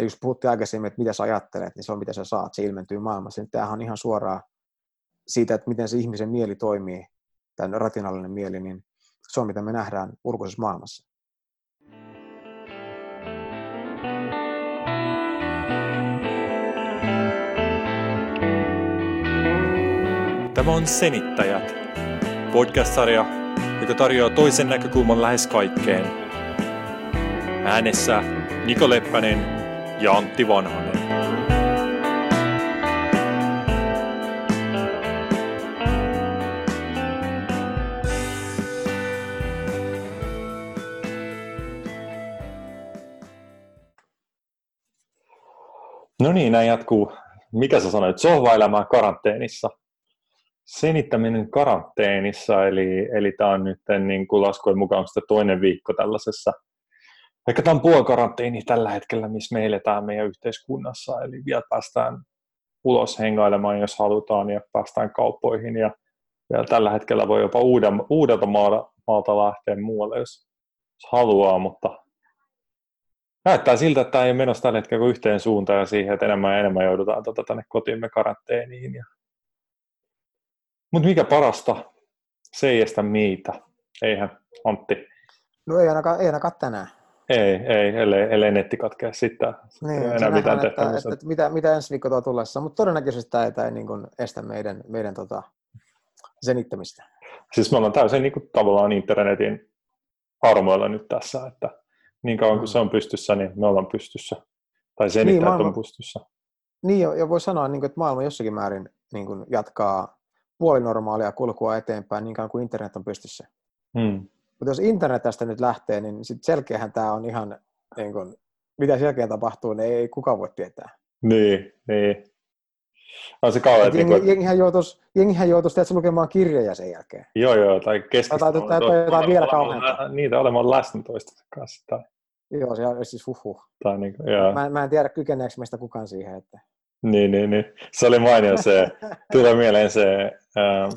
Ja jos puhuttiin aikaisemmin, että mitä sä ajattelet, niin se on mitä sä saat, se ilmentyy maailmassa. Niin tämähän on ihan suoraan siitä, että miten se ihmisen mieli toimii, tämä rationaalinen mieli, niin se on mitä me nähdään ulkoisessa maailmassa. Tämä on Senittäjät, podcast-sarja, joka tarjoaa toisen näkökulman lähes kaikkeen. Äänessä Niko Leppänen ja Antti Vanhanen. No niin, näin jatkuu. Mikä sä sanoit? Sohvaelämää karanteenissa senittäminen karanteenissa, eli, eli tämä on nyt niin kuin laskujen mukaan sitä toinen viikko tällaisessa, ehkä tämä on puolikaranteeni tällä hetkellä, missä me eletään meidän yhteiskunnassa, eli vielä päästään ulos hengailemaan, jos halutaan, ja päästään kauppoihin, ja vielä tällä hetkellä voi jopa uuden, uudelta maalta, maalta lähteä muualle, jos, jos haluaa, mutta näyttää siltä, että tämä ei ole menossa tällä hetkellä yhteen suuntaan ja siihen, että enemmän ja enemmän joudutaan tuota, tänne kotiimme karanteeniin ja mutta mikä parasta, se ei estä meitä. Eihän, Antti? No ei ainakaan, ei ainakaan tänään. Ei, ei, ellei, ellei netti katkea sitten. Niin, enää mitään että, että, että, mitä, mitä ensi viikko tuo tullessa, mutta todennäköisesti tämä ei, tämä ei niin kuin estä meidän, meidän tota, senittämistä. Siis me ollaan täysin niin kuin, tavallaan internetin armoilla nyt tässä, että niin kauan kuin mm. se on pystyssä, niin me ollaan pystyssä. Tai senittäjät niin, maailma, on pystyssä. Niin, ja voi sanoa, niin kuin, että maailma jossakin määrin niin kuin, jatkaa puolinormaalia kulkua eteenpäin niin kauan kuin internet on pystyssä. Hmm. Mutta jos internet tästä nyt lähtee, niin sit selkeähän tämä on ihan, niin kun, mitä selkeä tapahtuu, niin ei kukaan voi tietää. Niin, niin. On se kauan, jengi, niin jengihän joutuisi, jengihän joutuisi että lukemaan kirjoja sen jälkeen. Joo, joo, tai keskustella. Tai, tai, tai jotain vielä kauheampaa. Niitä olemaan läsnä toistensa kanssa. Tai... Joo, se on siis huhhuh. Tai niin kuin, joo. Mä, mä en tiedä, kykeneekö meistä kukaan siihen, että niin, niin, niin. Se oli mainio se, tulee mieleen se äh,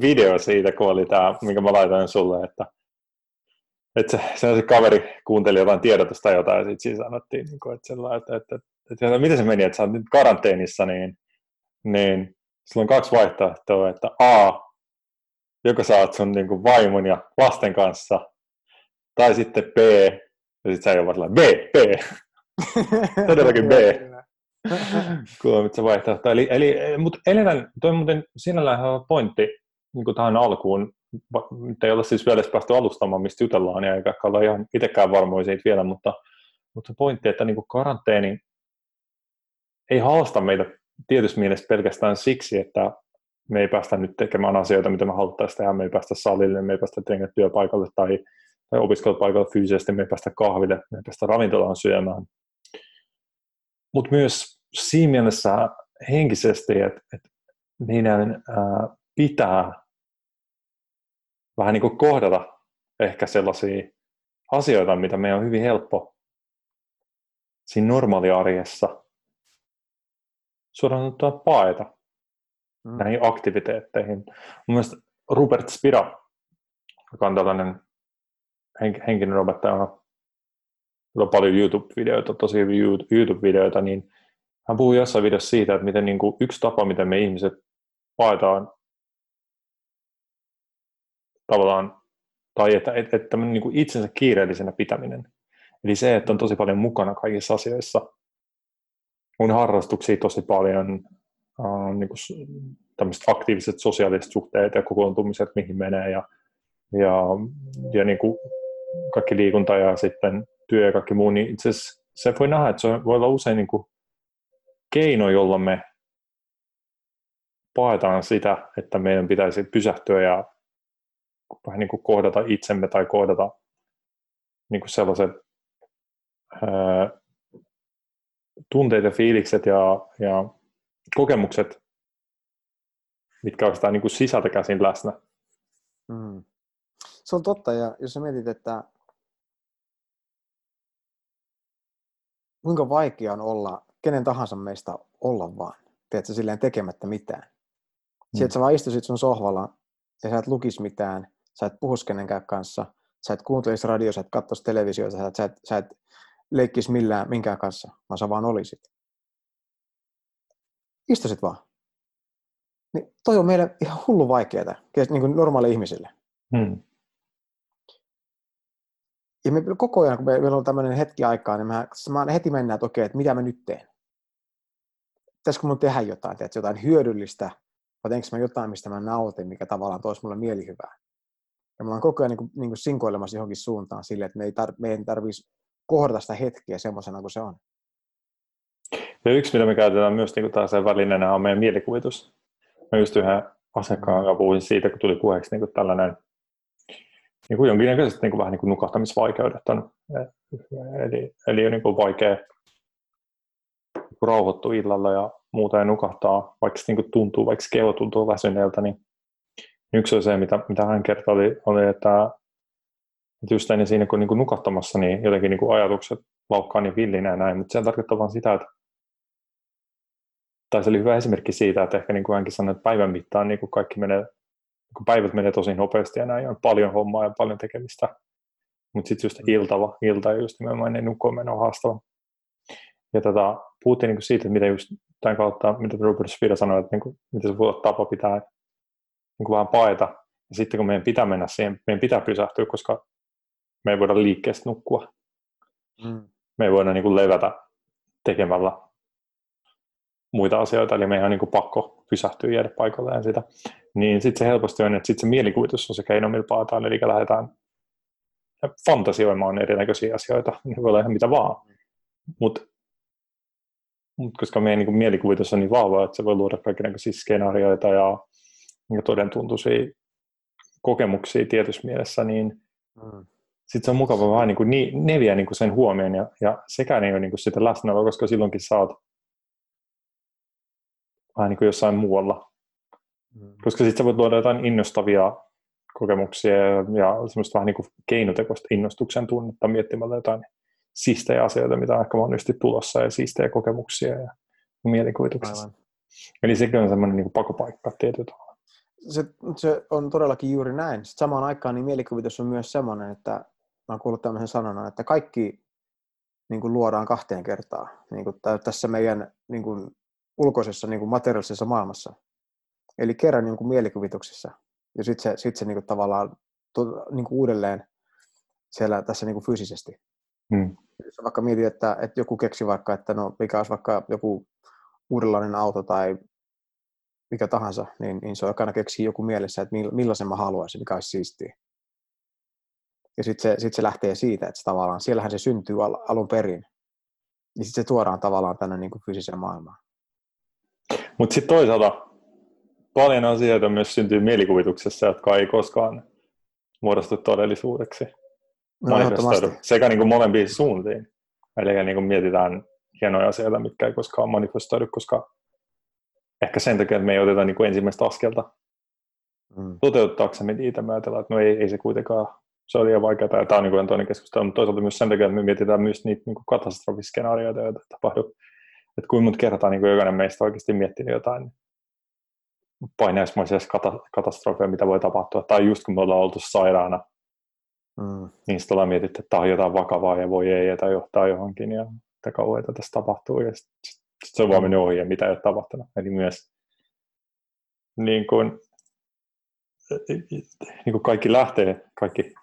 video siitä, kun oli tämä, minkä mä laitoin sulle, että, että se, se, se kaveri kuunteli jotain tiedotusta jotain, ja sitten siinä sanottiin, niin kuin, että, sellainen, että, että, että, että, miten se meni, että sä oot nyt karanteenissa, niin, niin sulla on kaksi vaihtoehtoa, että A, joko sä oot sun niin kuin, vaimon ja lasten kanssa, tai sitten B, ja sitten sä joudut B, B. Todellakin B. Kuulemma se vaihtoehto. Eli, eli, mutta eletään, toi muuten sinällään on pointti niin kuin tähän alkuun. Nyt ei ole siis vielä päästy alustamaan, mistä jutellaan, ja eikä olla ihan itsekään varmoja siitä vielä, mutta, mutta se pointti, että niin kuin karanteeni ei haasta meitä tietysti mielessä pelkästään siksi, että me ei päästä nyt tekemään asioita, mitä me haluttaisiin tehdä, me ei päästä salille, me ei päästä tekemään työpaikalle tai, tai opiskelupaikalle fyysisesti, me ei päästä kahville, me ei päästä ravintolaan syömään, mutta myös siinä mielessä henkisesti, että, että meidän ää, pitää vähän niin kuin kohdata ehkä sellaisia asioita, mitä meidän on hyvin helppo siinä normaaliarjessa suoraan paeta mm. näihin aktiviteetteihin. Mun mielestä Rupert Spira, joka on tällainen henkinen opettaja, on paljon YouTube-videoita, tosi hyviä YouTube-videoita, niin hän puhui jossain videossa siitä, että miten niin kuin yksi tapa, miten me ihmiset paetaan tavallaan, tai että, että, että niin kuin itsensä kiireellisenä pitäminen. Eli se, että on tosi paljon mukana kaikissa asioissa. On harrastuksia tosi paljon, äh, niin kuin tämmöiset aktiiviset sosiaaliset suhteet ja kokoontumiset, mihin menee, ja, ja, ja niin kuin kaikki liikunta ja sitten työ ja kaikki muu, niin itse asiassa se voi nähdä, että se voi olla usein niin kuin keino, jolla me paetaan sitä, että meidän pitäisi pysähtyä ja vähän niin kuin kohdata itsemme tai kohdata niin kuin sellaiset ää, tunteet ja fiilikset ja, ja kokemukset, mitkä ovat niin kuin sisältä käsin läsnä. Mm. Se on totta, ja jos sä mietit, että kuinka vaikea on olla kenen tahansa meistä olla vaan, tiedätkö, silleen tekemättä mitään. Mm. Sieltä sä vaan istuisit sun sohvalla ja sä et lukis mitään, sä et puhus kenenkään kanssa, sä et kuuntelisi radio, sä et katsoisi televisiota, sä et, sä et, sä et leikkisi millään, minkään kanssa, vaan sä vaan olisit. Istuisit vaan. Niin toi on meille ihan hullu vaikeaa, niin kuin normaali ihmisille. Hmm. Ja me koko ajan, kun meillä on tämmöinen hetki aikaa, niin mä, mä heti mennään, että okei, että mitä mä nyt teen. Pitäisikö mun tehdä jotain, teet, jotain hyödyllistä, vai teenkö mä jotain, mistä mä nautin, mikä tavallaan toisi mulle mielihyvää. Ja me ollaan koko ajan niin kuin, niin kuin sinkoilemassa johonkin suuntaan sille, että me ei, tar- me ei tarvitsisi kohdata sitä hetkeä semmoisena kuin se on. Ja yksi, mitä me käytetään myös niin taas välineenä, on meidän mielikuvitus. Mä just yhden asiakkaan kanssa puhuin siitä, kun tuli puheeksi niin kuin tällainen niin kuin jonkinnäköiset niin kuin vähän niin kuin nukahtamisvaikeudet on. Eli, eli on niin kuin vaikea rauhoittua illalla ja muuta ja nukahtaa, vaikka se niin kuin tuntuu, vaikka keho tuntuu väsyneeltä, niin yksi on se, mitä, mitä hän kertoi, oli, oli että, että just ennen siinä, kun niin kuin nukahtamassa, niin jotenkin niin kuin ajatukset laukkaa niin villinä ja näin, mutta se tarkoittaa vain sitä, että tai se oli hyvä esimerkki siitä, että ehkä niin kuin hänkin sanoi, että päivän mittaan niin kuin kaikki menee, niin kuin päivät menee tosi nopeasti ja näin on paljon hommaa ja paljon tekemistä. Mutta sitten just iltava, ilta ja just nimenomaan ennen nukkuun haastava. Ja tota, puhuttiin niin kuin siitä, että mitä just tämän kautta, mitä Robert Spira sanoi, että niin kuin, miten se voi tapa pitää niin kuin vähän paeta. Ja sitten kun meidän pitää mennä siihen, meidän pitää pysähtyä, koska me ei voida liikkeestä nukkua. Mm. Me ei voida niin kuin levätä tekemällä muita asioita, eli meidän on niin kuin pakko pysähtyä jäädä paikalleen sitä. Niin sitten se helposti on, että sitten se mielikuvitus on se keino, millä paataan, eli lähdetään fantasioimaan erinäköisiä asioita, niin voi olla ihan mitä vaan. Mutta mut koska meidän niin kuin mielikuvitus on niin vahva, että se voi luoda kaikenlaisia skenaarioita ja niin todentuntuisia kokemuksia tietyssä mielessä, niin mm. sitten se on mukava vähän niin kuin ne vie niin kuin sen huomioon ja, ja sekään ei ole niin kuin sitä läsnäoloa, koska silloinkin saat vähän niin kuin jossain muualla. Mm. Koska sitten sä voit luoda jotain innostavia kokemuksia ja semmoista vähän niin kuin keinotekoista innostuksen tunnetta miettimällä jotain siistejä asioita, mitä on ehkä monesti tulossa ja siistejä kokemuksia ja mielikuvituksessa. Aivan. Eli sekin on semmoinen niin pakopaikka tietyllä tavalla. Se, se, on todellakin juuri näin. Sitten samaan aikaan niin mielikuvitus on myös semmoinen, että mä oon kuullut tämmöisen sanonnan, että kaikki niin kuin luodaan kahteen kertaan. Niin kuin tässä meidän niin kuin ulkoisessa niin kuin materiaalisessa maailmassa. Eli kerran niin kuin mielikuvituksessa. Ja sitten se, sit se niin kuin tavallaan niin kuin uudelleen siellä tässä niin kuin fyysisesti. Hmm. Jos vaikka mietit, että, että joku keksi vaikka, että no mikä olisi vaikka joku uudenlainen auto tai mikä tahansa, niin, niin se jokainen keksii joku mielessä, että millaisen mä haluaisin, mikä olisi siistiä. Ja sitten se, sit se lähtee siitä, että se tavallaan, siellähän se syntyy al, alun perin. Ja sitten se tuodaan tavallaan tänne niin kuin fyysiseen maailmaan. Mutta sitten toisaalta paljon asioita myös syntyy mielikuvituksessa, jotka ei koskaan muodostu todellisuudeksi. No, sekä niin kuin molempiin suuntiin. Eli niin kuin mietitään hienoja asioita, mitkä ei koskaan manifestoidu, koska ehkä sen takia, että me ei oteta niin kuin ensimmäistä askelta mm. toteuttaaksemme niitä. Me ajatellaan, että no ei, ei se kuitenkaan, se on liian vaikeaa, ja tämä on niin toinen keskustelu, mutta toisaalta myös sen takia, että me mietitään myös niitä niin katastrofiskenaarioita, joita tapahtuu että kuinka monta kertaa niin kuin jokainen meistä oikeasti miettinyt jotain painajaismaisia katastrofeja, mitä voi tapahtua, tai just kun me ollaan oltu sairaana, mm. niin sitten ollaan mietitty, että tämä on jotain vakavaa ja voi ei, ja tämä johtaa johonkin, ja mitä kauheita tässä tapahtuu, ja sitten sit se on vaan mennyt ohi, ja mitä ei ole tapahtunut. Eli myös niin kuin, niin kuin kaikki lähtee, kaikki,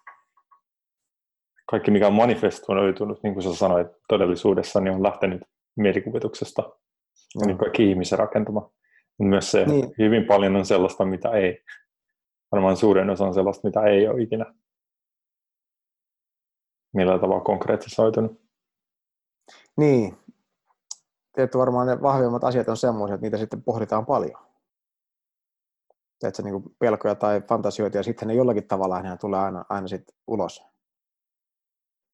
kaikki mikä on manifestoitunut, niin kuin sä sanoit, todellisuudessa, niin on lähtenyt mielikuvituksesta, mm. niin kaikki ihmisen rakentama. Myös se, niin. hyvin paljon on sellaista, mitä ei. Varmaan suurin osa on sellaista, mitä ei ole ikinä millä tavalla konkreettisoitunut. Niin. Tietysti varmaan ne vahvimmat asiat on semmoisia, että niitä sitten pohditaan paljon. Teetkö, niin pelkoja tai fantasioita, ja sitten ne jollakin tavalla ne tulee aina, aina sit ulos.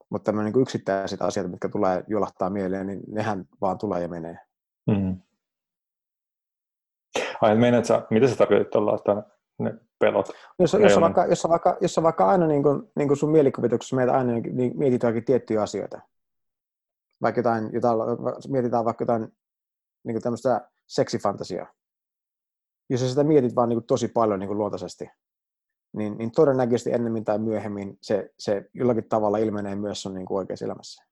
Mutta tämmöinen niin yksittäiset asiat, mitkä tulee jolahtaa mieleen, niin nehän vaan tulee ja menee. Mm. Ai, meinaat sä, mitä sä tarkoitat tuolla, että ne pelot? Jos, jos, on vaikka, jos, vaikka, jos vaikka aina niin kuin, niin kuin sun mielikuvituksessa meitä aina niin, niin mietit jotakin tiettyjä asioita. Vaikka jotain, jotain mietitään vaikka jotain niin tämmöistä seksifantasiaa. Jos sä sitä mietit vaan niin kuin tosi paljon niin kuin luontaisesti, niin, niin todennäköisesti ennemmin tai myöhemmin se, se jollakin tavalla ilmenee myös sun niin kuin oikeassa elämässä.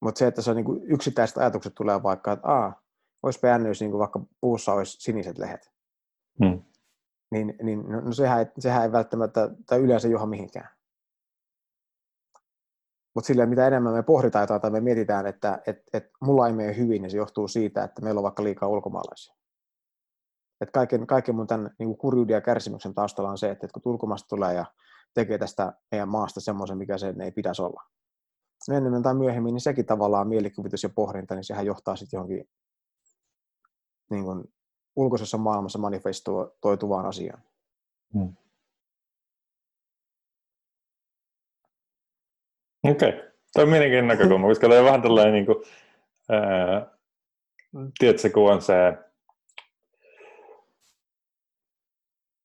Mutta se, että se on niin kuin yksittäiset ajatukset tulee vaikka, että aah, olisi jännä, niin kuin vaikka puussa olisi siniset lehdet. Hmm. Niin, niin no, no sehän, ei, sehän ei välttämättä, tai yleensä johon mihinkään. Mutta silleen, mitä enemmän me pohditaan jotain tai me mietitään, että et, et mulla ei mene hyvin, niin se johtuu siitä, että meillä on vaikka liikaa ulkomaalaisia. Et kaiken, kaiken mun tämän niin kurjuuden ja kärsimyksen taustalla on se, että, että kun ulkomaasta tulee ja tekee tästä meidän maasta semmoisen, mikä se ei pitäisi olla. No enemmän tai myöhemmin, niin sekin tavallaan mielikuvitus ja pohdinta, niin sehän johtaa sitten johonkin niin kuin, ulkoisessa maailmassa manifestoituvaan asiaan. Hmm. Okei, okay. Tuo on mielenkiintoinen näkökulma, koska tämä on vähän tällainen, niin kuin, ää, tiedätkö, kun on se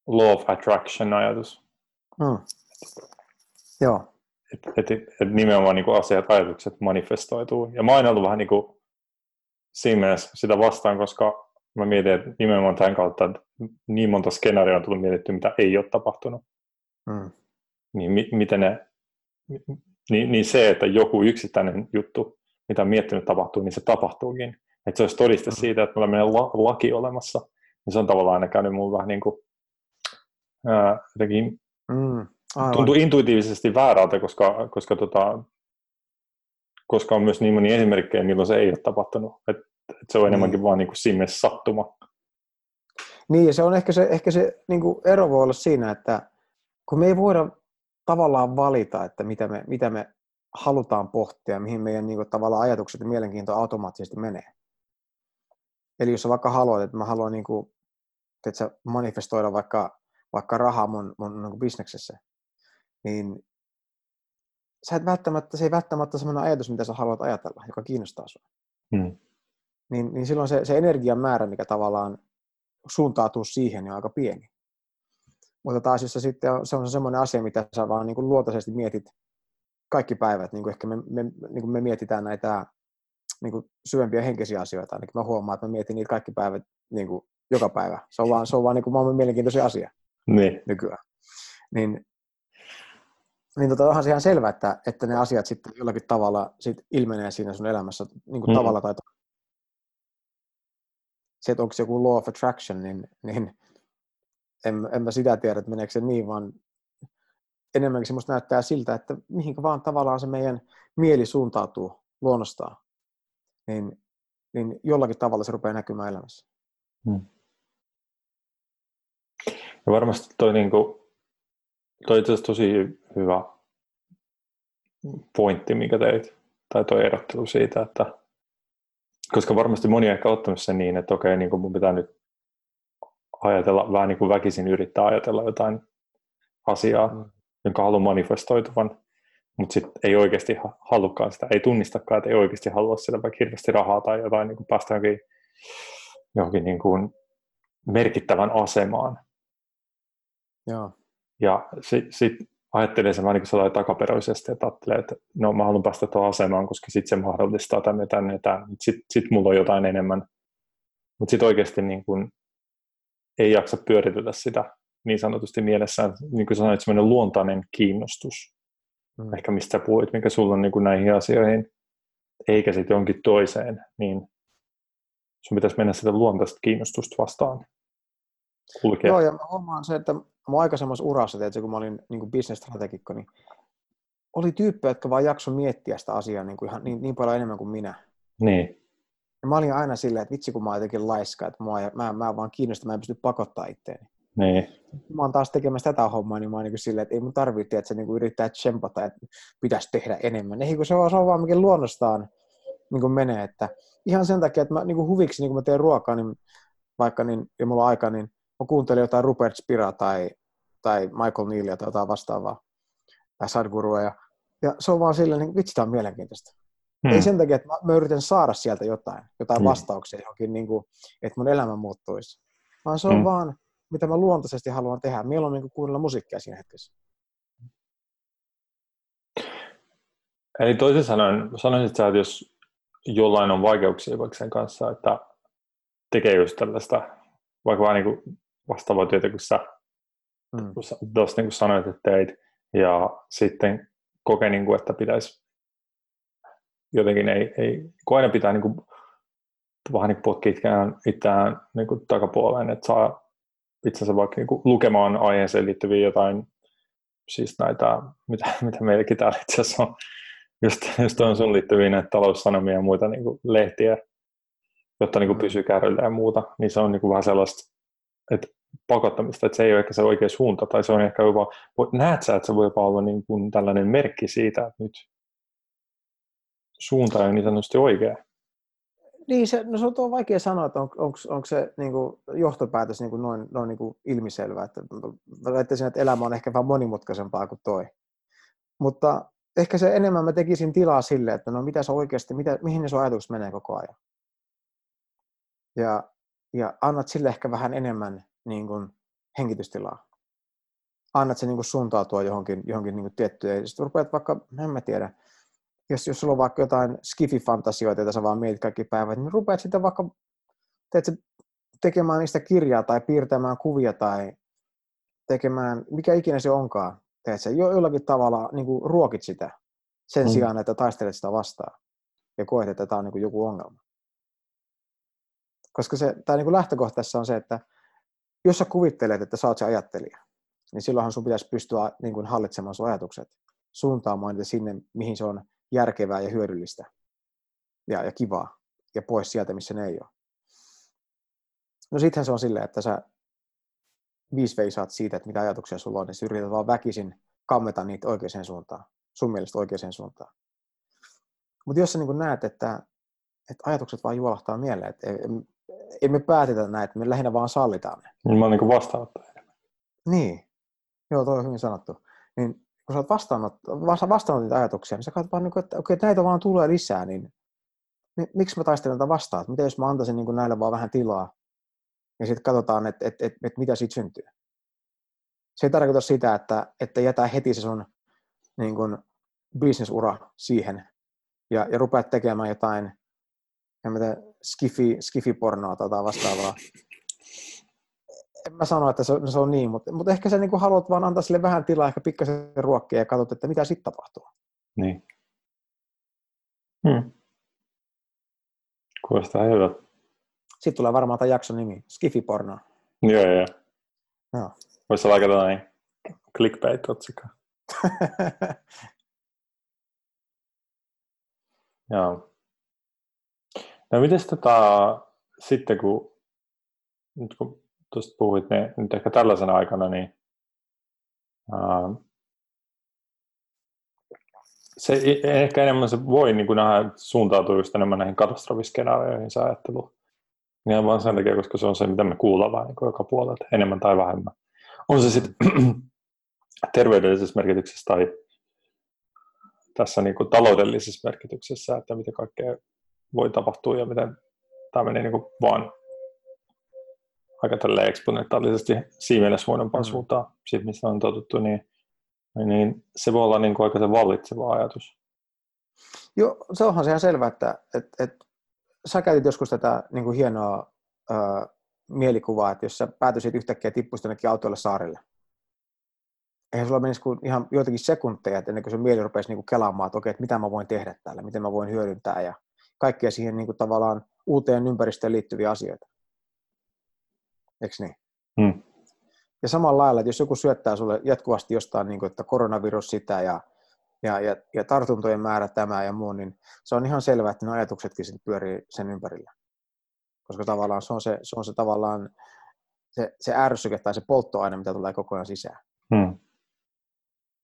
law of attraction ajatus. Mm. Joo. Et, et, et nimenomaan niin kuin asiat, ajatukset manifestoituu. Ja mä oon ollut vähän niin kuin siinä mielessä sitä vastaan, koska mä mietin, että nimenomaan tämän kautta että niin monta skenaarioa on tullut mietitty, mitä ei ole tapahtunut. Mm. Niin mi, miten ne, niin, niin se, että joku yksittäinen juttu, mitä on miettinyt tapahtuu, niin se tapahtuukin. Että se olisi todiste mm. siitä, että meillä on la, laki olemassa. Niin se on tavallaan aina käynyt mulle vähän niin kuin, ää, jotenkin mm. tuntuu intuitiivisesti väärältä, koska, koska, tota, koska on myös niin moni esimerkkejä, milloin se ei ole tapahtunut. Et, et se on enemmänkin niin. vaan niin kuin siinä sattuma. Niin, ja se on ehkä se, ehkä se niin kuin ero voi olla siinä, että kun me ei voida tavallaan valita, että mitä me, mitä me halutaan pohtia, mihin meidän niin kuin, tavallaan ajatukset ja mielenkiinto automaattisesti menee. Eli jos sä vaikka haluat, että mä haluan niin kuin, että manifestoida vaikka, vaikka rahaa mun, mun niin kuin bisneksessä, niin sä et välttämättä, se ei välttämättä sellainen ajatus, mitä sä haluat ajatella, joka kiinnostaa sinua. Hmm. Niin, niin silloin se, se energian määrä, mikä tavallaan suuntautuu siihen, niin on aika pieni. Mutta taas jos se sitten on, se on semmoinen asia, mitä sä vaan niin kuin luotaisesti mietit kaikki päivät, niin kuin ehkä me, me, niin kuin me mietitään näitä niin kuin syvempiä henkisiä asioita, niin mä huomaan, että mä mietin niitä kaikki päivät niin kuin joka päivä. Se on vaan, se on vaan niin kuin maailman mielenkiintoisia asia niin. nykyään. Niin, niin tota, onhan se ihan selvä, että, että ne asiat sitten jollakin tavalla sit ilmenee siinä sun elämässä niin kuin mm. tavalla tai se, että onko se joku law of attraction, niin, niin en, en mä sitä tiedä, että meneekö se niin, vaan enemmänkin musta näyttää siltä, että mihinkä vaan tavallaan se meidän mieli suuntautuu luonnostaan, niin, niin jollakin tavalla se rupeaa näkymään elämässä. Hmm. Ja varmasti toi, niin kuin, toi itse tosi hyvä pointti, mikä teit, tai toi erottelu siitä, että koska varmasti moni on ehkä ottanut sen niin, että okei, niin kuin mun pitää nyt ajatella, vähän niin kuin väkisin yrittää ajatella jotain asiaa, mm. jonka haluaa manifestoituvan, mutta sitten ei oikeasti halukkaan sitä, ei tunnistakaan, että ei oikeasti halua sitä vaikka hirveästi rahaa tai jotain, niin kuin päästä johonkin, johonkin niin kuin merkittävän asemaan. Joo. Ja sitten sit ajattelee sen vähän niin kuin takaperoisesti, että ajattelee, että no mä haluan päästä tuohon asemaan, koska sitten se mahdollistaa tänne, tänne, tänne. Sitten sit mulla on jotain enemmän. Mutta sitten oikeasti niin kuin ei jaksa pyöritellä sitä niin sanotusti mielessään, niin kuin sanoit, semmoinen luontainen kiinnostus, mm. ehkä mistä puhuit, mikä sulla on niin kuin näihin asioihin, eikä sitten jonkin toiseen, niin sun pitäisi mennä sitä luontaista kiinnostusta vastaan. Kulkea. Joo, ja mä huomaan se, että mun aikaisemmassa urassa, tietysti, kun mä olin niin business-strategikko, niin oli tyyppejä, jotka vaan jakso miettiä sitä asiaa niin, kuin ihan, niin, niin paljon enemmän kuin minä. Niin. Ja mä olin aina silleen, että vitsi kun mä oon jotenkin laiska, että mua, mä, mä vaan kiinnostan, mä en pysty pakottaa itteeni. Niin. Mä oon taas tekemässä tätä hommaa, niin mä oon niin silleen, että ei mun tarvitse, että se niin yrittää tsempata, että pitäisi tehdä enemmän. Ei kun se on, se on vaan mikä luonnostaan niin kuin menee, että ihan sen takia, että mä niin kuin huviksi, niin kun mä teen ruokaa, niin vaikka niin, ja mulla on aika, niin mä kuuntelen jotain Rupert Spira tai, tai Michael Nealia tai jotain vastaavaa, tai Sadhgurua, ja, ja se on vaan silleen, niin vitsi, tämä on mielenkiintoista. Hmm. Ei sen takia, että mä, mä yritän saada sieltä jotain, jotain hmm. vastauksia johonkin, niin kuin, että mun elämä muuttuisi. Vaan se on hmm. vaan, mitä mä luontaisesti haluan tehdä. Mieluummin kuin kuunnella musiikkia siinä hetkessä. Eli toisin sanoen, sanoisit sä, että jos jollain on vaikeuksia vaikka sen kanssa, että tekee just tällaista, vaikka vaan niin vastaavaa työtä kuin sä, hmm. tuossa niin kuin sanoit, että teit, ja sitten kokee, niin kuin, että pitäisi jotenkin ei, ei kun aina pitää niin kuin, vähän niin potkia itseään, itseään niin kuin takapuoleen, että saa itsensä vaikka niin kuin lukemaan aiheeseen liittyviä jotain, siis näitä, mitä, mitä meilläkin täällä itse asiassa on, just, just on sun liittyviä näitä taloussanomia ja muita niin kuin lehtiä, jotta niin kuin pysyy kärryillä ja muuta, niin se on niin kuin vähän sellaista, että pakottamista, että se ei ole ehkä se oikea suunta, tai se on ehkä jopa, näet sä, että se voi jopa olla niin kuin tällainen merkki siitä, että nyt suunta on niin sanotusti oikea? Niin, se, no se on vaikea sanoa, että on, onko se niin kuin, johtopäätös niin kuin noin, noin niin kuin ilmiselvä. Että, väittäisin, että elämä on ehkä vähän monimutkaisempaa kuin toi. Mutta ehkä se enemmän mä tekisin tilaa sille, että no mitä se oikeasti, mitä, mihin ne sun ajatukset menee koko ajan. Ja, ja annat sille ehkä vähän enemmän niin kuin, hengitystilaa. Annat se niin kuin, suuntautua johonkin, johonkin niin kuin, tiettyyn. Sitten rupeat vaikka, en mä tiedä, jos, jos sulla on vaikka jotain skifi-fantasioita, joita sä vaan mietit kaikki päivät, niin rupeat sitten vaikka teet tekemään niistä kirjaa tai piirtämään kuvia tai tekemään, mikä ikinä se onkaan, teet sä jollakin tavalla niin kuin ruokit sitä sen mm. sijaan, että taistelet sitä vastaan ja koet, että tämä on niin kuin joku ongelma. Koska se, tämä niin kuin lähtökohta tässä on se, että jos sä kuvittelet, että sä oot se ajattelija, niin silloinhan sun pitäisi pystyä niin kuin hallitsemaan sun ajatukset, suuntaamaan niitä sinne, mihin se on järkevää ja hyödyllistä ja, ja kivaa ja pois sieltä, missä ne ei ole. No sittenhän se on silleen, että sä viisi veisaat siitä, että mitä ajatuksia sulla on, niin sä yrität vaan väkisin kammeta niitä oikeaan suuntaan, sun mielestä oikeaan suuntaan. Mutta jos sä niin näet, että, että ajatukset vaan juolahtaa mieleen, että ei me päätetä näitä, me lähinnä vaan sallitaan ne. Niin mä oon niin vastaanottaja. Niin. Joo, toi on hyvin sanottu. Niin kun sä oot vastaanot, vastaanot niitä ajatuksia, niin sä katsot vaan, niin että okei, okay, näitä vaan tulee lisää, niin, miksi mä taistelen tätä vastaan? Mitä jos mä antaisin niin näille vaan vähän tilaa, ja sitten katsotaan, että et, et, et, mitä siitä syntyy. Se ei tarkoita sitä, että, että jätä heti se sun niin kuin, bisnesura siihen, ja, ja rupeat tekemään jotain, en mä skifi, skifi-pornoa tai vastaavaa, en mä sano, että se, se on niin, mutta, mutta ehkä sä niin haluat vaan antaa sille vähän tilaa, ehkä pikkasen ruokkia ja katsot, että mitä sitten tapahtuu. Niin. Hmm. Kuulostaa hyvä. Sitten tulee varmaan tämä jakson nimi, Skifi-porno. Joo, joo. joo. Voisi olla aika tällainen clickbait-otsikko. joo. No miten tota, sitten kun, nyt kun tuosta puhuit, niin nyt ehkä tällaisena aikana, niin ää, se ehkä enemmän se voi niin kuin nähdä suuntautua just enemmän näihin katastrofiskenaarioihin se ajattelu. Ihan vaan sen takia, koska se on se, mitä me kuullaan vähän niin joka puolelta, enemmän tai vähemmän. On se sitten terveydellisessä merkityksessä tai tässä niin kuin taloudellisessa merkityksessä, että mitä kaikkea voi tapahtua ja miten tämä menee niin kuin vaan aika tälle eksponentaalisesti siimeläs huonompaan mm. suuntaan, siitä mistä on totuttu, niin, niin se voi olla niin kuin aika se vallitseva ajatus. Joo, se onhan se ihan selvä, että et, et, sä käytit joskus tätä niin kuin hienoa ö, mielikuvaa, että jos sä päätyisit yhtäkkiä tippuisit jonnekin autoille saarelle, eihän sulla menisi kuin ihan joitakin sekunteja, että ennen kuin se mieli rupesi niin kuin kelaamaan, että okei, että mitä mä voin tehdä täällä, miten mä voin hyödyntää ja kaikkia siihen niin kuin tavallaan uuteen ympäristöön liittyviä asioita. Eikö niin? Hmm. Ja samalla lailla, että jos joku syöttää sulle jatkuvasti jostain, niin kuin, että koronavirus sitä ja, ja, ja, ja tartuntojen määrä tämä ja muu, niin se on ihan selvää, että ne ajatuksetkin sitten pyörii sen ympärillä. Koska tavallaan se on se, se, on se tavallaan se, se ärsyke tai se polttoaine, mitä tulee koko ajan sisään. Hmm.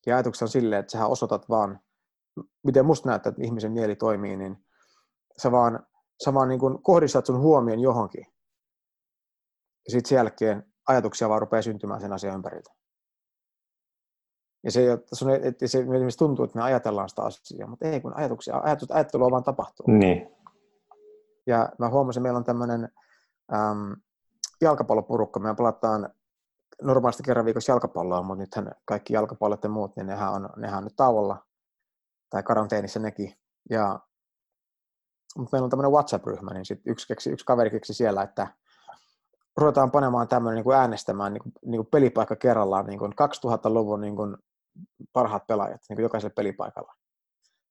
Ja ajatukset on silleen, että sä osoitat vaan, miten musta näyttää, että ihmisen mieli toimii, niin sä vaan, sä vaan niin kohdistat sun huomion johonkin ja sitten sen jälkeen ajatuksia vaan rupeaa syntymään sen asian ympäriltä. Ja se, sun, että se esimerkiksi tuntuu, että me ajatellaan sitä asiaa, mutta ei, kun ajatuksia, ajatus, ajattelua vaan tapahtuu. Niin. Ja mä huomasin, että meillä on tämmöinen äm, jalkapalloporukka, me pelataan normaalisti kerran viikossa jalkapalloa, mutta nythän kaikki jalkapallot ja muut, niin nehän on, nehän on nyt tauolla tai karanteenissa nekin. Ja, mutta meillä on tämmöinen WhatsApp-ryhmä, niin sit yksi, keksi, yksi kaveri keksi siellä, että ruvetaan panemaan tämmöinen niin kuin äänestämään niin kuin, niin kuin pelipaikka kerrallaan niin kuin 2000-luvun niin kuin parhaat pelaajat niin kuin jokaiselle pelipaikalla.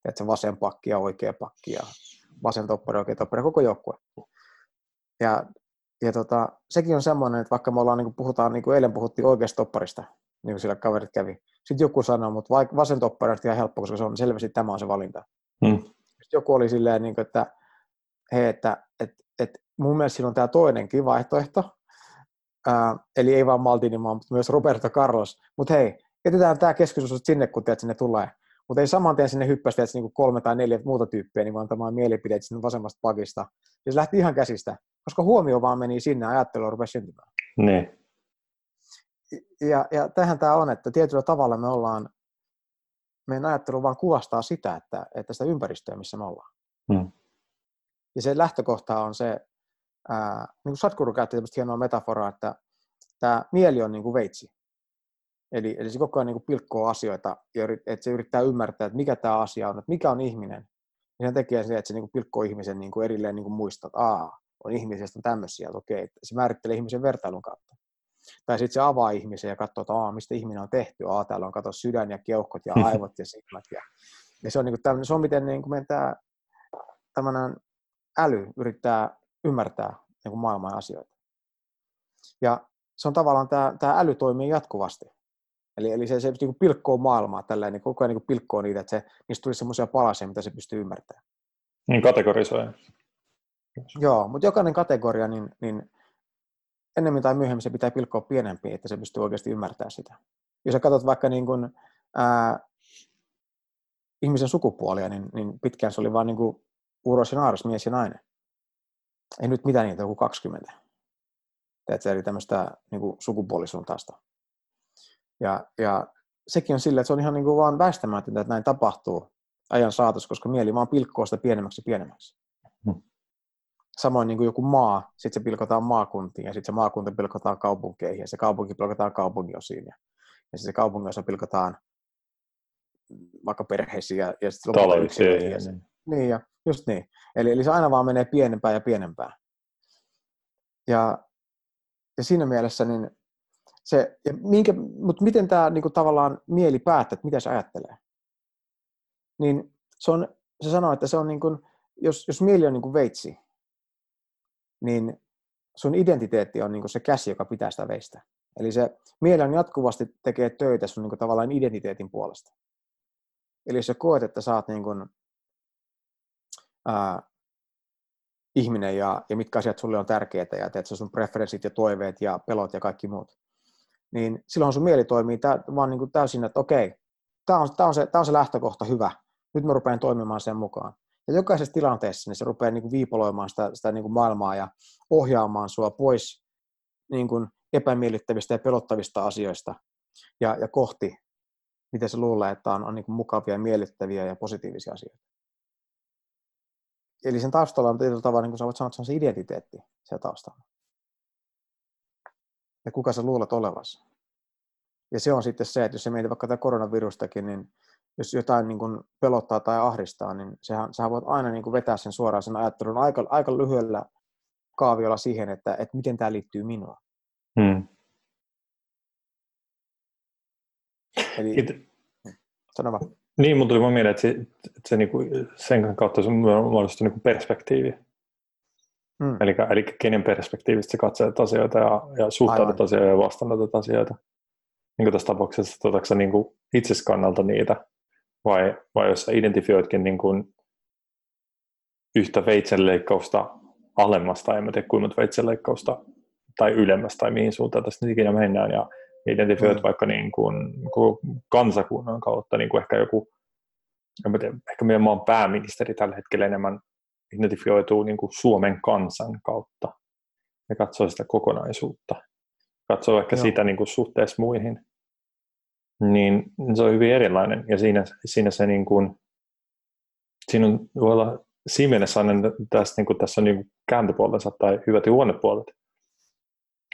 että se vasen pakki ja oikea pakki ja vasen toppari, oikea toppari, koko joukkue. Ja, ja tota, sekin on semmoinen, että vaikka me ollaan, niin kuin puhutaan, niin kuin eilen puhuttiin oikeasta topparista, niin kuin sillä kaverit kävi. Sitten joku sanoo, mutta vasen toppari on ihan helppo, koska se on selvästi tämä on se valinta. Hmm. Sitten joku oli silleen, niin kuin, että hei, että, että, että mun mielestä siinä on tämä toinenkin vaihtoehto, Ää, eli ei vaan Maldini, mutta myös Roberto Carlos. Mutta hei, jätetään tämä keskustelu sinne, kun teet sinne tulee. Mutta ei saman tien sinne hyppäsi että niin kolme tai neljä muuta tyyppiä niin antamaan mielipiteitä sinne vasemmasta pakista. Ja se lähti ihan käsistä, koska huomio vaan meni sinne, ajattelu rupesi syntymään. Ne. Ja, ja tähän tämä on, että tietyllä tavalla me ollaan, meidän ajattelu vaan kuvastaa sitä, että, että sitä ympäristöä, missä me ollaan. Hmm. Ja se lähtökohta on se, ää, niin kuin Sadhguru käytti tämmöistä hienoa metaforaa, että tämä mieli on niin kuin veitsi. Eli, eli se koko ajan niin kuin pilkkoo asioita, ja että se yrittää ymmärtää, että mikä tämä asia on, että mikä on ihminen. Ja se tekee se, että se niin kuin pilkkoo ihmisen niin kuin erilleen niin kuin muistaa, että Aa, on ihmisestä tämmöisiä, että okei, se määrittelee ihmisen vertailun kautta. Tai sitten se avaa ihmisen ja katsoo, että Aa, mistä ihminen on tehty. Aa, täällä on kato sydän ja keuhkot ja aivot ja silmät. Ja, ja se on, niin kuin se on miten niin kuin meidän tämä tämmöinen äly yrittää ymmärtää niin kuin maailman asioita. Ja se on tavallaan tämä, tämä äly toimii jatkuvasti. Eli, eli se, se niin kuin pilkkoo maailmaa tällä niin koko ajan niin kuin pilkkoo niitä, että se, niistä tulisi semmoisia palasia, mitä se pystyy ymmärtämään. Niin kategorisoi. Joo, mutta jokainen kategoria, niin, niin ennemmin tai myöhemmin se pitää pilkkoa pienempiin, että se pystyy oikeasti ymmärtämään sitä. Jos sä katsot vaikka niin kuin, ää, ihmisen sukupuolia, niin, niin pitkään se oli vain niin uros ja naaras, mies ja nainen ei nyt mitään niitä, joku 20. Teetkö, eli tämmöistä niin kuin sukupuolisuuntaista. Ja, ja sekin on sillä, että se on ihan niin kuin vaan väistämätöntä, että näin tapahtuu ajan saatossa, koska mieli vaan pilkkoo sitä pienemmäksi ja pienemmäksi. Hmm. Samoin niin kuin joku maa, sitten se pilkotaan maakuntiin ja sitten se maakunta pilkotaan kaupunkeihin ja se kaupunki pilkotaan kaupungiosiin ja, ja sitten se kaupunginosa pilkotaan vaikka perheisiin ja, ja sitten lopulta yksilöihin. Ja se, niin, ja just niin. Eli, eli se aina vaan menee pienempään ja pienempään. Ja, ja siinä mielessä, niin se, ja minkä, mutta miten tämä niin kuin tavallaan mieli päättää, että mitä se ajattelee? Niin se, on, se sanoo, että se on niin kuin, jos, jos mieli on niin kuin veitsi, niin sun identiteetti on niin kuin se käsi, joka pitää sitä veistä. Eli se mieli on jatkuvasti tekee töitä sun niin kuin tavallaan identiteetin puolesta. Eli jos sä koet, että sä oot niin kuin ää, ihminen ja, ja mitkä asiat sulle on tärkeitä ja teet sun preferenssit ja toiveet ja pelot ja kaikki muut, niin silloin sun mieli toimii tä, vaan niin kuin täysin, että okei, tämä on, tää on, se, tää on se lähtökohta hyvä, nyt mä rupean toimimaan sen mukaan. Ja jokaisessa tilanteessa niin se rupeaa niin kuin viipoloimaan sitä, sitä niin kuin maailmaa ja ohjaamaan sua pois niin kuin epämiellyttävistä ja pelottavista asioista ja, ja kohti, miten se luulee, että on, on niin kuin mukavia, miellyttäviä ja positiivisia asioita eli sen taustalla on tietyllä tavalla, niin kuin sä voit sanoa, että se on se identiteetti siellä taustalla. Ja kuka sä luulet olevasi. Ja se on sitten se, että jos se mietit vaikka tätä koronavirustakin, niin jos jotain niin kuin pelottaa tai ahdistaa, niin sehän, sehän voit aina niin kuin vetää sen suoraan sen ajattelun aika, aika lyhyellä kaaviolla siihen, että, että miten tämä liittyy minuun. Hmm. Eli, It... sano vaan. Niin, mutta tuli vaan mieleen, että se, että se niinku, sen kautta se muodostuu niinku perspektiivi. Hmm. Eli, eli kenen perspektiivistä se katselet asioita ja, ja suhtaudut asioita ja vastaanotat asioita. Niin kuin tässä tapauksessa, tuotatko sä niin itses kannalta niitä, vai, vai jos sä identifioitkin niin kuin yhtä veitsenleikkausta alemmasta, en mä tiedä kuinka veitsenleikkausta, tai ylemmästä, tai mihin suuntaan tässä nyt ikinä mennään, ja identifioit mm. vaikka niin kuin, kansakunnan kautta, niin kuin ehkä joku, en mä tiedä, ehkä meidän maan pääministeri tällä hetkellä enemmän identifioituu niin kuin Suomen kansan kautta ja katsoo sitä kokonaisuutta. Katsoo ehkä Joo. sitä niin kuin suhteessa muihin. Niin se on hyvin erilainen ja siinä, siinä se niin kuin, siinä on, voi olla siinä mielessä tässä, niin kuin, tässä on niin kääntöpuolensa tai hyvät ja huonot puolet.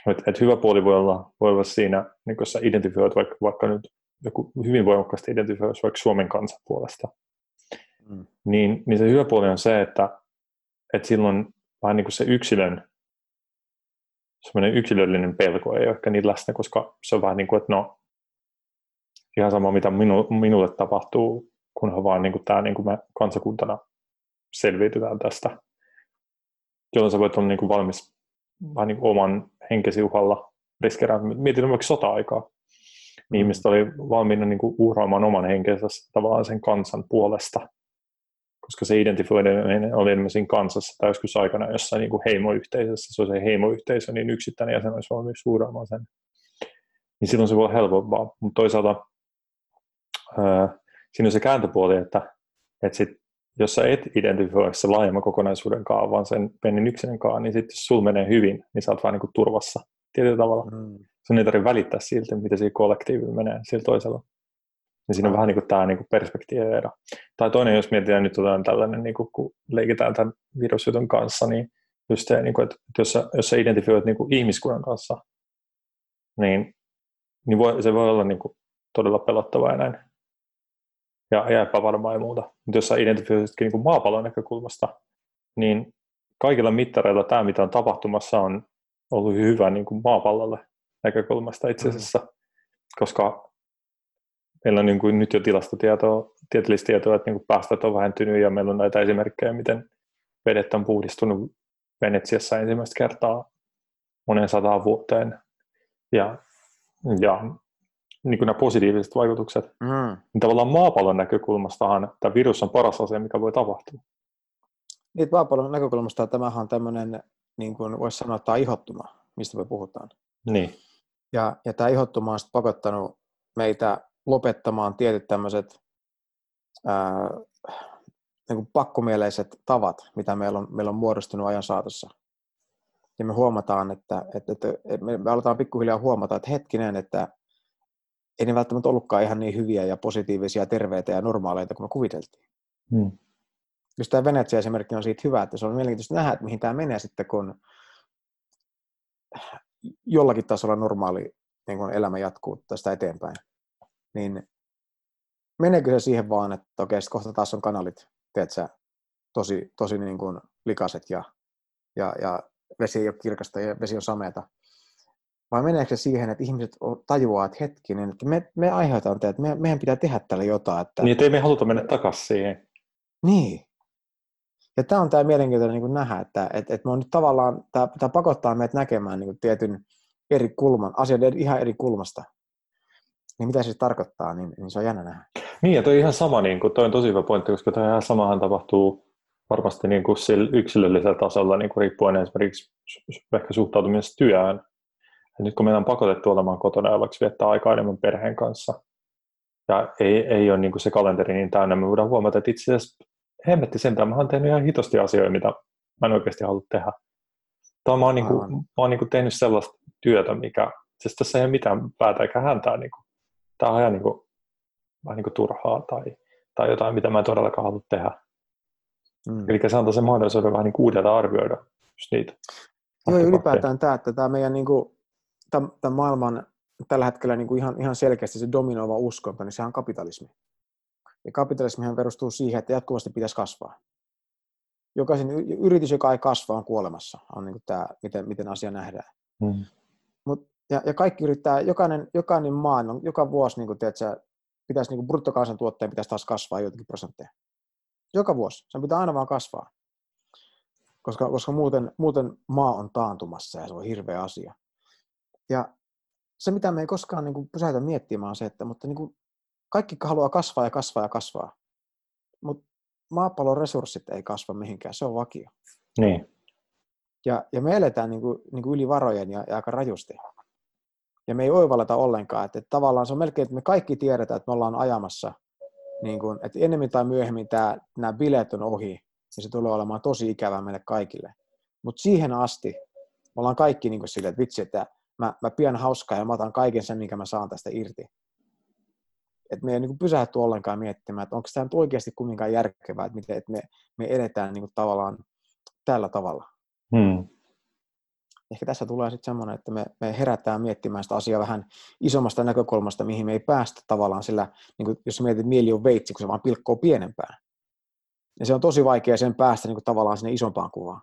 Et, et hyvä puoli voi olla, voi olla siinä, niin kun sä identifioit vaikka, vaikka nyt joku hyvin voimakkaasti identifioit vaikka Suomen kansan puolesta, mm. niin, niin se hyvä puoli on se, että, että silloin vähän niin kuin se yksilön semmoinen yksilöllinen pelko ei ole ehkä niin läsnä, koska se on vähän niin kuin, että no, ihan sama mitä minu, minulle tapahtuu, kunhan vaan niin kuin tämä niin kuin me kansakuntana selviytytään tästä, jolloin sä voit olla niin kuin valmis vähän niin kuin oman henkesi uhalla riskeerään. Mietin vaikka sota-aikaa. Niin ihmiset oli valmiina niin kuin uhraamaan oman henkensä tavallaan sen kansan puolesta, koska se identifioiminen oli enemmän siinä kansassa tai joskus aikana jossain niin kuin heimoyhteisössä, se on se heimoyhteisö, niin yksittäinen jäsen olisi valmis uhraamaan sen. Niin silloin se voi olla helpompaa, mutta toisaalta ää, siinä on se kääntöpuoli, että, että sit, jos sä et identifioi se laajemman kokonaisuuden kanssa, vaan sen pennin yksinän kanssa, niin sitten jos sulla menee hyvin, niin sä oot vaan niin kuin turvassa tietyllä tavalla. Mm. Sun ei tarvitse välittää siltä, mitä siinä kollektiivilla menee sillä toisella. Ja siinä on mm. vähän niin kuin tämä niin perspektiiviero. Tai toinen, jos mietitään nyt on tällainen, niin kuin, kun leikitään tämän virusjutun kanssa, niin just se, niin kuin, että jos sä, jos sä identifioit niin kuin ihmiskunnan kanssa, niin, niin voi, se voi olla niin kuin, todella pelottavaa ja näin ja, ja epävarmaa ja muuta. Mutta jos sä identifioisitkin niin maapallon näkökulmasta, niin kaikilla mittareilla tämä, mitä on tapahtumassa, on ollut hyvä niin kuin maapallolle näkökulmasta itse mm. asiassa, mm. koska meillä on niin kuin nyt jo tilastotietoa, tieteellistä tietoa, että niin kuin päästöt on vähentynyt ja meillä on näitä esimerkkejä, miten vedet on puhdistunut Venetsiassa ensimmäistä kertaa monen sataan vuoteen. Ja, ja niin kuin nämä positiiviset vaikutukset, mm. niin tavallaan maapallon näkökulmastahan tämä virus on paras asia, mikä voi tapahtua. Niin, maapallon näkökulmasta tämähän on tämmöinen, niin kuin voisi sanoa, tämä ihottuma, mistä me puhutaan. Niin. Ja, ja tämä ihottuma on pakottanut meitä lopettamaan tietyt tämmöiset ää, niin kuin pakkomieleiset tavat, mitä meillä on, meillä on muodostunut ajan saatossa. Ja me huomataan, että, että, että me, me aletaan pikkuhiljaa huomata, että hetkinen, että ei ne välttämättä ollutkaan ihan niin hyviä ja positiivisia, terveitä ja normaaleita kuin me kuviteltiin. Hmm. Just tämä Venetsia esimerkki on siitä hyvä, että se on mielenkiintoista nähdä, että mihin tämä menee sitten, kun jollakin tasolla normaali niin kun elämä jatkuu tästä eteenpäin. Niin meneekö se siihen vaan, että okei, kohta taas on kanalit, tiedätkö, tosi, tosi niin kuin likaset ja, ja, ja vesi ei ole kirkasta ja vesi on sameata, vai meneekö se siihen, että ihmiset tajuaa, että hetkinen, että me, me aiheutamme tätä, että me, meidän pitää tehdä tälle jotain. Että... Niin, että ei me haluta mennä takaisin siihen. Niin. Ja tämä on tämä mielenkiintoinen niin nähdä, että, että, että me on nyt tavallaan, tämä, pakottaa meidät näkemään niin tietyn eri kulman, asian ihan eri kulmasta. Niin mitä se siis tarkoittaa, niin, niin se on jännä nähdä. Niin, ja toi ihan sama, niin kuin, toi on tosi hyvä pointti, koska toi ihan samahan tapahtuu varmasti niin kuin yksilöllisellä tasolla, niin kuin riippuen esimerkiksi ehkä suhtautumisesta työhön. Ja nyt kun meillä on pakotettu olemaan kotona ja viettää aikaa enemmän perheen kanssa, ja ei, ei ole niin kuin se kalenteri niin täynnä, me voidaan huomata, että itse asiassa hemmetti sentään, mä oon tehnyt ihan hitosti asioita, mitä mä en oikeasti halua tehdä. Tai mä oon, niin kuin, mä oon niin kuin tehnyt sellaista työtä, mikä, siis tässä ei ole mitään päätä eikä häntää. Niin kuin, tämä on ihan niin kuin, vähän niin kuin turhaa tai, tai jotain, mitä mä en todellakaan halua tehdä. Mm. Eli se antaa sen mahdollisuuden vähän niin uudelta arvioida just niitä. Joo, ylipäätään tämä, että tämä meidän niin kuin, tämän maailman tällä hetkellä niin kuin ihan, ihan selkeästi se dominoiva uskonto, niin sehän on kapitalismi. Ja kapitalismihan perustuu siihen, että jatkuvasti pitäisi kasvaa. Jokaisen yritys, joka ei kasva, on kuolemassa, on niin kuin tämä, miten, miten asia nähdään. Mm. Mut, ja, ja, kaikki yrittää, jokainen, jokainen maa, on, joka vuosi niin kuin, tiedätkö, pitäisi, niin kuin bruttokansantuotteen pitäisi taas kasvaa joitakin prosentteja. Joka vuosi. Se pitää aina vaan kasvaa. Koska, koska muuten, muuten maa on taantumassa ja se on hirveä asia. Ja se, mitä me ei koskaan niin kuin pysäytä miettimään, on se, että mutta niin kuin kaikki haluaa kasvaa ja kasvaa ja kasvaa. Mutta maapallon resurssit ei kasva mihinkään, se on vakio. Niin. Ja, ja me eletään niin kuin, niin kuin yli varojen ja, ja aika rajusti. Ja me ei oivalleta ollenkaan. Että, että tavallaan se on melkein, että me kaikki tiedetään, että me ollaan ajamassa, niin kuin, että enemmän tai myöhemmin tämä, nämä bileet on ohi, ja se tulee olemaan tosi ikävää meille kaikille. Mutta siihen asti me ollaan kaikki niin kuin silleen, että vitsi, että mä, mä pidän hauskaa ja mä otan kaiken sen, minkä mä saan tästä irti. Että me ei niin pysähty ollenkaan miettimään, että onko tämä nyt oikeasti kumminkaan järkevää, että, miten, että me, me edetään niin tavallaan tällä tavalla. Hmm. Ehkä tässä tulee sitten semmoinen, että me, me herätään miettimään sitä asiaa vähän isommasta näkökulmasta, mihin me ei päästä tavallaan sillä, niin kuin jos mietit, että mieli on veitsi, kun se vaan pilkkoo pienempään. Ja se on tosi vaikea sen päästä niin kuin tavallaan sinne isompaan kuvaan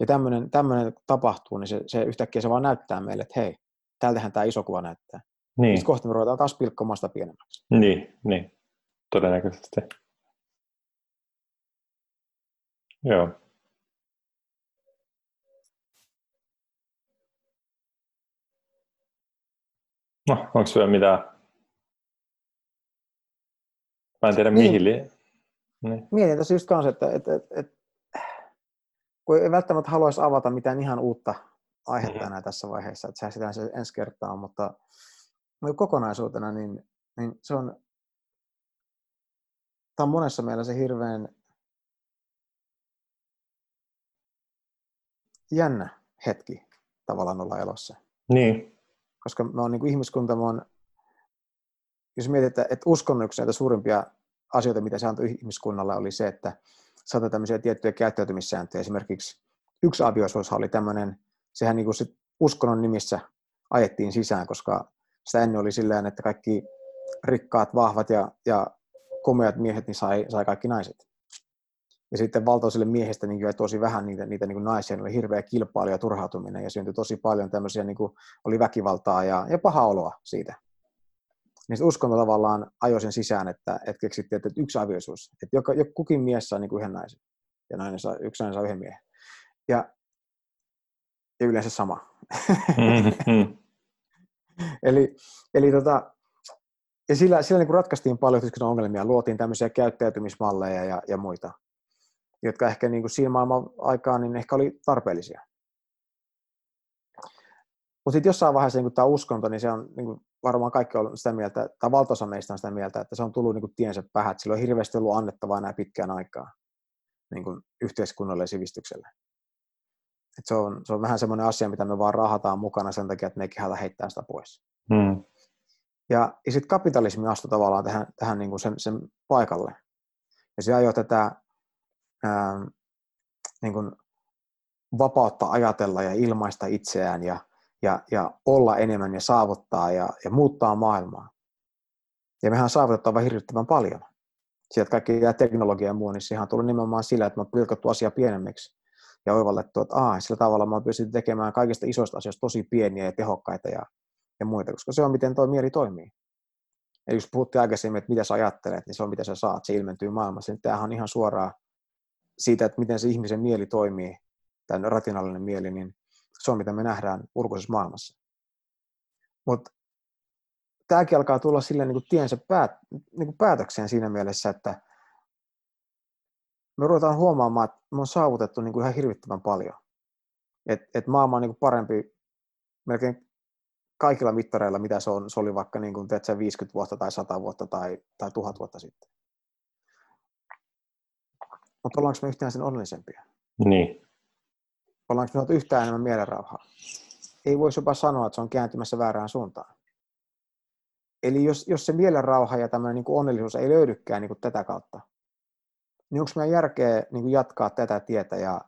ja tämmöinen, tämmöinen tapahtuu, niin se, se yhtäkkiä se vaan näyttää meille, että hei, tältähän tämä iso kuva näyttää. Niin. Sitten kohta me ruvetaan taas pilkkomaan sitä pienemmäksi. Niin, niin. todennäköisesti. Joo. No, onko vielä mitään? Mä en tiedä niin. mihin. Li- niin. Mietin tässä just kanssa, että, että, että, että kun ei välttämättä haluaisi avata mitään ihan uutta aihetta mm-hmm. enää tässä vaiheessa, että sitä se ensi kertaa, mutta kokonaisuutena niin, niin se on, tämä on monessa mielessä hirveän jännä hetki tavallaan olla elossa. Niin. Koska me on niin kuin ihmiskunta, me on, jos mietit, että, että uskon yksi näitä suurimpia asioita, mitä se antoi ihmiskunnalle, oli se, että saattaa tämmöisiä tiettyjä käyttäytymissääntöjä. Esimerkiksi yksi avioisuus oli tämmöinen, sehän niin kuin sit uskonnon nimissä ajettiin sisään, koska sitä ennen oli sillä että kaikki rikkaat, vahvat ja, ja komeat miehet niin sai, sai kaikki naiset. Ja sitten valtaisille miehistä niin jäi tosi vähän niitä, niitä niin kuin naisia, ne oli hirveä kilpailu ja turhautuminen ja syntyi tosi paljon tämmöisiä, niin kuin oli väkivaltaa ja, ja paha oloa siitä. Niin uskonto tavallaan ajoi sen sisään, että, että keksittiin, että yksi avioisuus, että joka, joka, kukin mies saa niin kuin yhden naisen ja nainen saa, yksi nainen saa yhden miehen. Ja, ja yleensä sama. Mm-hmm. eli eli tota, ja sillä, sillä niin ratkaistiin paljon ongelmia, luotiin tämmöisiä käyttäytymismalleja ja, ja muita jotka ehkä niin kuin siinä maailman aikaan niin ehkä oli tarpeellisia. Mutta sitten jossain vaiheessa niin tämä uskonto, niin se on niin kuin varmaan kaikki on sitä mieltä, tai valtaosa meistä on sitä mieltä, että se on tullut niin kuin tiensä päähän, että sillä on hirveästi ollut annettavaa enää pitkään aikaa niin kuin yhteiskunnalle ja sivistykselle. Et se, on, se on vähän semmoinen asia, mitä me vaan rahataan mukana sen takia, että me ei kehällä heittää sitä pois. Hmm. Ja, ja sitten kapitalismi astui tavallaan tähän, tähän niin kuin sen, sen paikalle. Ja se ajoi tätä ää, niin kuin vapautta ajatella ja ilmaista itseään ja, ja, ja olla enemmän ja saavuttaa ja, ja muuttaa maailmaa. Ja mehän saavutetaan vain hirvittävän paljon. Sieltä kaikki tämä teknologia ja muu, niin sehän tullut nimenomaan sillä, että me on pilkottu asia pienemmiksi ja oivallettu, että aah, sillä tavalla mä pystyn tekemään kaikista isoista asioista tosi pieniä ja tehokkaita ja, ja muita, koska se on miten tuo mieli toimii. Eli jos puhuttiin aikaisemmin, että mitä sä ajattelet, niin se on mitä sä saat, se ilmentyy maailmassa. Niin tämähän on ihan suoraan siitä, että miten se ihmisen mieli toimii, tämä rationaalinen mieli, niin se on mitä me nähdään ulkoisessa maailmassa. Mutta tämäkin alkaa tulla sille niin kuin tiensä päät, niin kuin päätökseen siinä mielessä, että me ruvetaan huomaamaan, että me on saavutettu niin kuin ihan hirvittävän paljon. Et, et maailma on niin kuin parempi melkein kaikilla mittareilla, mitä se, on, se oli vaikka niin kuin, teetkö, 50 vuotta tai 100 vuotta tai, tai 1000 vuotta sitten. Mutta ollaanko me yhtään sen onnellisempia? Niin. Ollaanko me yhtään enemmän mielenrauhaa? Ei voisi jopa sanoa, että se on kääntymässä väärään suuntaan. Eli jos, jos se mielenrauha ja tämmöinen niin kuin onnellisuus ei löydykään niin kuin tätä kautta, niin onko meidän järkeä niin kuin jatkaa tätä tietä ja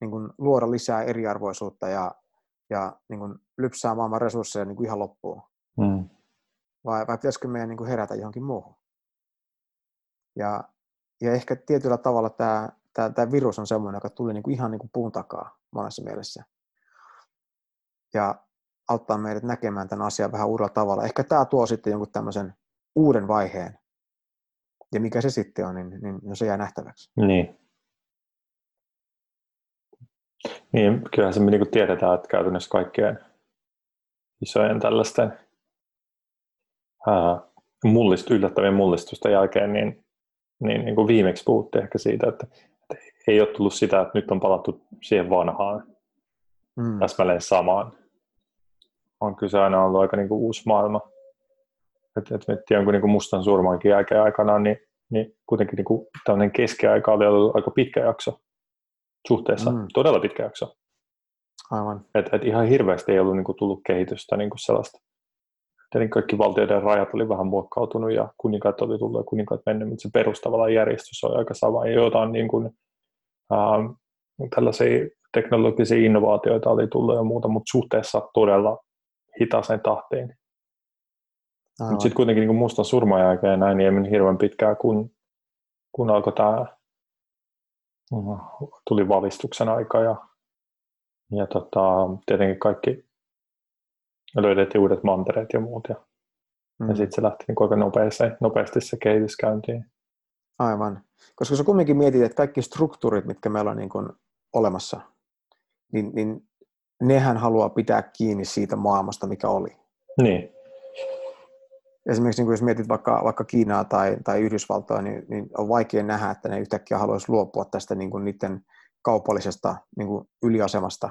niin kuin luoda lisää eriarvoisuutta ja, ja niin kuin lypsää maailman resursseja niin kuin ihan loppuun? Mm. Vai, vai pitäisikö meidän niin kuin herätä johonkin muuhun? Ja ja ehkä tietyllä tavalla tämä, tämä, tämä virus on semmoinen, joka tuli niin kuin ihan niin kuin puun takaa monessa mielessä. Ja auttaa meidät näkemään tämän asian vähän uudella tavalla. Ehkä tämä tuo sitten jonkun tämmöisen uuden vaiheen. Ja mikä se sitten on, niin, niin no se jää nähtäväksi. Niin. Niin, kyllähän se niin kuin tiedetään, että käytännössä kaikkien isojen tällaisten ää, mullist, yllättävien mullistusten jälkeen, niin niin, niin kuin viimeksi puhuttiin ehkä siitä, että ei ole tullut sitä, että nyt on palattu siihen vanhaan, mm. täsmälleen samaan. On kyse aina ollut aika niin kuin uusi maailma. Että et miettii jonkun niin kuin mustan surmankin jälkeen aikanaan, niin, niin kuitenkin niin kuin tämmöinen keskiaika oli ollut aika pitkä jakso suhteessa, mm. todella pitkä jakso. Aivan. Et, et ihan hirveästi ei ollut niin kuin, tullut kehitystä niin kuin sellaista Tietenkin kaikki valtioiden rajat oli vähän muokkautunut ja kuninkaat oli tullut ja kuninkaat mennyt, mutta se perustavalla järjestys oli aika sama. Ja jotain niin kuin, tällaisia teknologisia innovaatioita oli tullut ja muuta, mutta suhteessa todella hitaaseen tahtiin. Mutta sitten kuitenkin niin kuin mustan surman jälkeen näin, niin ei mennyt hirveän pitkään, kun, kun alkoi tämä, tuli valistuksen aika ja, ja tota, tietenkin kaikki löydettiin uudet mantereet ja muut. Ja Mm. Ja sitten se lähti niin aika nopeasti, nopeasti se kehitys käyntiin. Aivan. Koska sä kumminkin mietit, että kaikki struktuurit, mitkä meillä on niin kuin olemassa, niin, niin nehän haluaa pitää kiinni siitä maailmasta, mikä oli. Niin. Esimerkiksi niin jos mietit vaikka, vaikka Kiinaa tai, tai Yhdysvaltoja, niin, niin on vaikea nähdä, että ne yhtäkkiä haluaisi luopua tästä niin kuin niiden kaupallisesta niin kuin yliasemasta.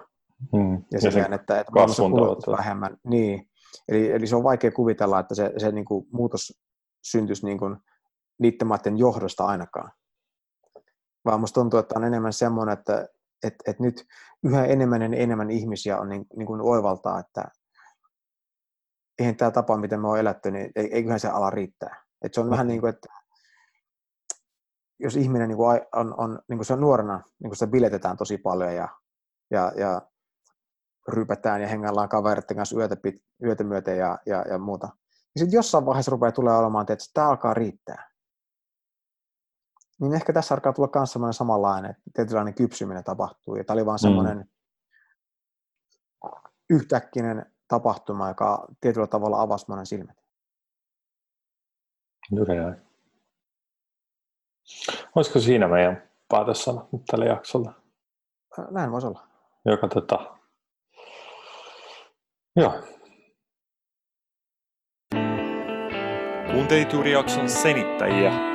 Hmm. Ja, ja sen, että, että maailmassa vähemmän. Niin. Eli, eli se on vaikea kuvitella, että se, se niin kuin muutos syntyisi niin kuin niiden maiden johdosta ainakaan. Vaan musta tuntuu, että on enemmän semmoinen, että, että, että nyt yhä enemmän ja enemmän ihmisiä on niin, niin kuin oivaltaa, että eihän tämä tapa, miten me on elätty, niin eiköhän se ala riittää. Että se on vähän niin kuin, että jos ihminen niin kuin on, on niin kuin se on nuorena, niin kuin sitä biletetään tosi paljon ja, ja, ja rypätään ja hengaillaan kavereiden kanssa yötä, pit, yötä myöten ja, ja, ja muuta. Ja sitten jossain vaiheessa rupeaa tulee olemaan, että tämä alkaa riittää. Niin ehkä tässä alkaa tulla myös semmoinen samanlainen, että tietynlainen kypsyminen tapahtuu. Ja tämä oli vaan semmoinen mm. yhtäkkinen tapahtuma, joka tietyllä tavalla avasi monen silmät. Juuri näin. Olisiko siinä meidän päätössana nyt tällä jaksolla? Näin voisi olla. Joka tota... Joo. Kuuntelit juuri jakson senittäjiä.